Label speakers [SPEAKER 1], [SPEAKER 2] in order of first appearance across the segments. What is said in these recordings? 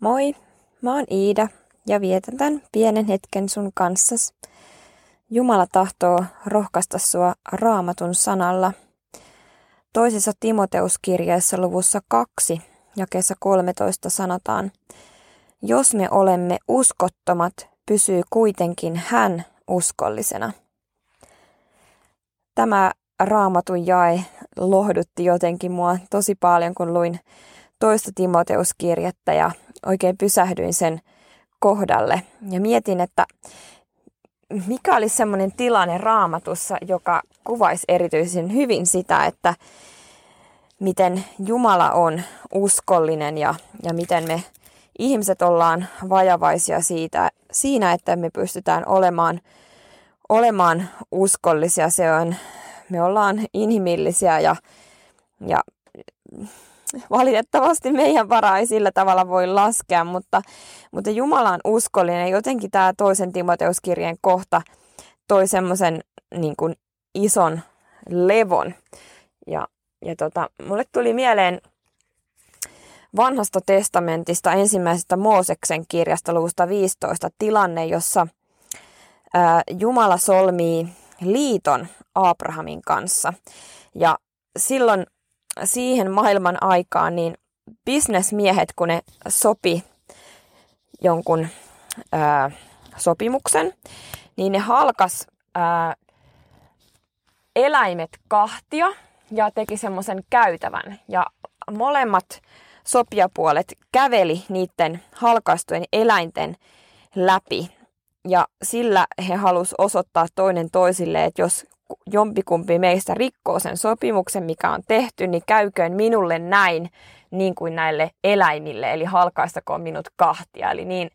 [SPEAKER 1] Moi, mä oon Iida ja vietän tämän pienen hetken sun kanssas. Jumala tahtoo rohkaista sua raamatun sanalla. Toisessa Timoteuskirjeessä luvussa 2 jakeessa 13 sanotaan, jos me olemme uskottomat, pysyy kuitenkin hän uskollisena. Tämä raamatun jae lohdutti jotenkin mua tosi paljon, kun luin toista Timoteuskirjettä ja oikein pysähdyin sen kohdalle ja mietin, että mikä olisi semmoinen tilanne raamatussa, joka kuvaisi erityisen hyvin sitä, että miten Jumala on uskollinen ja, ja miten me ihmiset ollaan vajavaisia siitä, siinä, että me pystytään olemaan, olemaan uskollisia. Se on, me ollaan inhimillisiä ja, ja valitettavasti meidän varaa ei sillä tavalla voi laskea, mutta, mutta Jumala on uskollinen. Jotenkin tämä toisen Timoteuskirjeen kohta toi semmoisen niin ison levon. Ja, ja tota, mulle tuli mieleen vanhasta testamentista ensimmäisestä Mooseksen kirjasta luvusta 15 tilanne, jossa ää, Jumala solmii liiton Abrahamin kanssa. Ja silloin siihen maailman aikaan, niin bisnesmiehet, kun ne sopi jonkun ää, sopimuksen, niin ne halkas ää, eläimet kahtia ja teki semmoisen käytävän. Ja molemmat sopijapuolet käveli niiden halkaistujen eläinten läpi. Ja sillä he halusivat osoittaa toinen toisille, että jos jompikumpi meistä rikkoo sen sopimuksen, mikä on tehty, niin käyköön minulle näin niin kuin näille eläimille, eli halkaistakoon minut kahtia. Eli niin,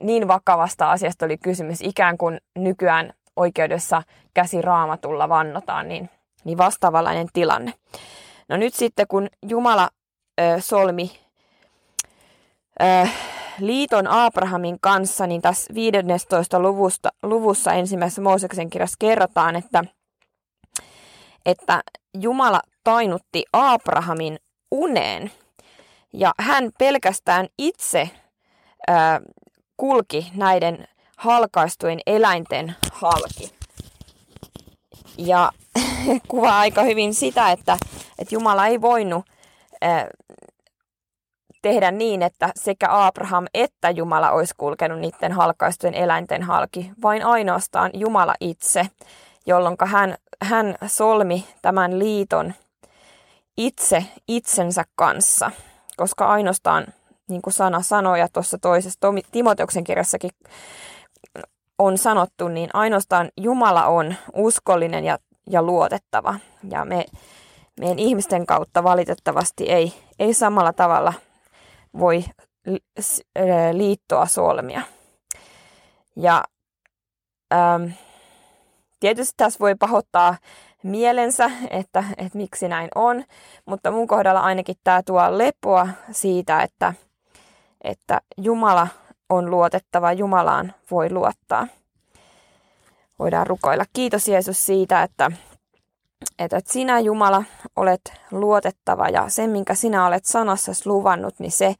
[SPEAKER 1] niin vakavasta asiasta oli kysymys, ikään kuin nykyään oikeudessa käsi raamatulla vannotaan, niin, niin vastaavanlainen tilanne. No nyt sitten kun Jumala ö, solmi ö, liiton Abrahamin kanssa, niin tässä 15. Luvusta, luvussa ensimmäisessä Mooseksen kirjassa kerrotaan, että, että Jumala tainutti Abrahamin uneen ja hän pelkästään itse ää, kulki näiden halkaistujen eläinten halki. Ja kuvaa aika hyvin sitä, että, että Jumala ei voinut ää, tehdä niin, että sekä Abraham että Jumala olisi kulkenut niiden halkaistujen eläinten halki, vain ainoastaan Jumala itse, jolloin hän, hän solmi tämän liiton itse itsensä kanssa, koska ainoastaan, niin kuin sana sanoi ja tuossa toisessa Timoteuksen kirjassakin on sanottu, niin ainoastaan Jumala on uskollinen ja, ja luotettava. Ja me, meidän ihmisten kautta valitettavasti ei, ei samalla tavalla – voi liittoa solmia. Ja ähm, tietysti tässä voi pahoittaa mielensä, että, että miksi näin on, mutta mun kohdalla ainakin tämä tuo lepoa siitä, että, että Jumala on luotettava, Jumalaan voi luottaa. Voidaan rukoilla. Kiitos Jeesus siitä, että, että sinä Jumala olet luotettava ja se, minkä sinä olet sanassasi luvannut, niin se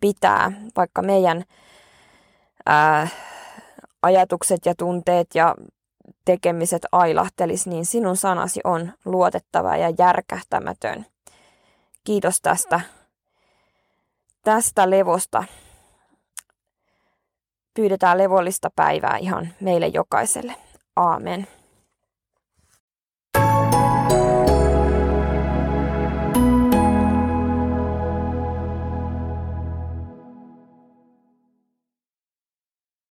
[SPEAKER 1] pitää, vaikka meidän ää, ajatukset ja tunteet ja tekemiset ailahtelis, niin sinun sanasi on luotettava ja järkähtämätön. Kiitos tästä, tästä levosta. Pyydetään levollista päivää ihan meille jokaiselle. Aamen.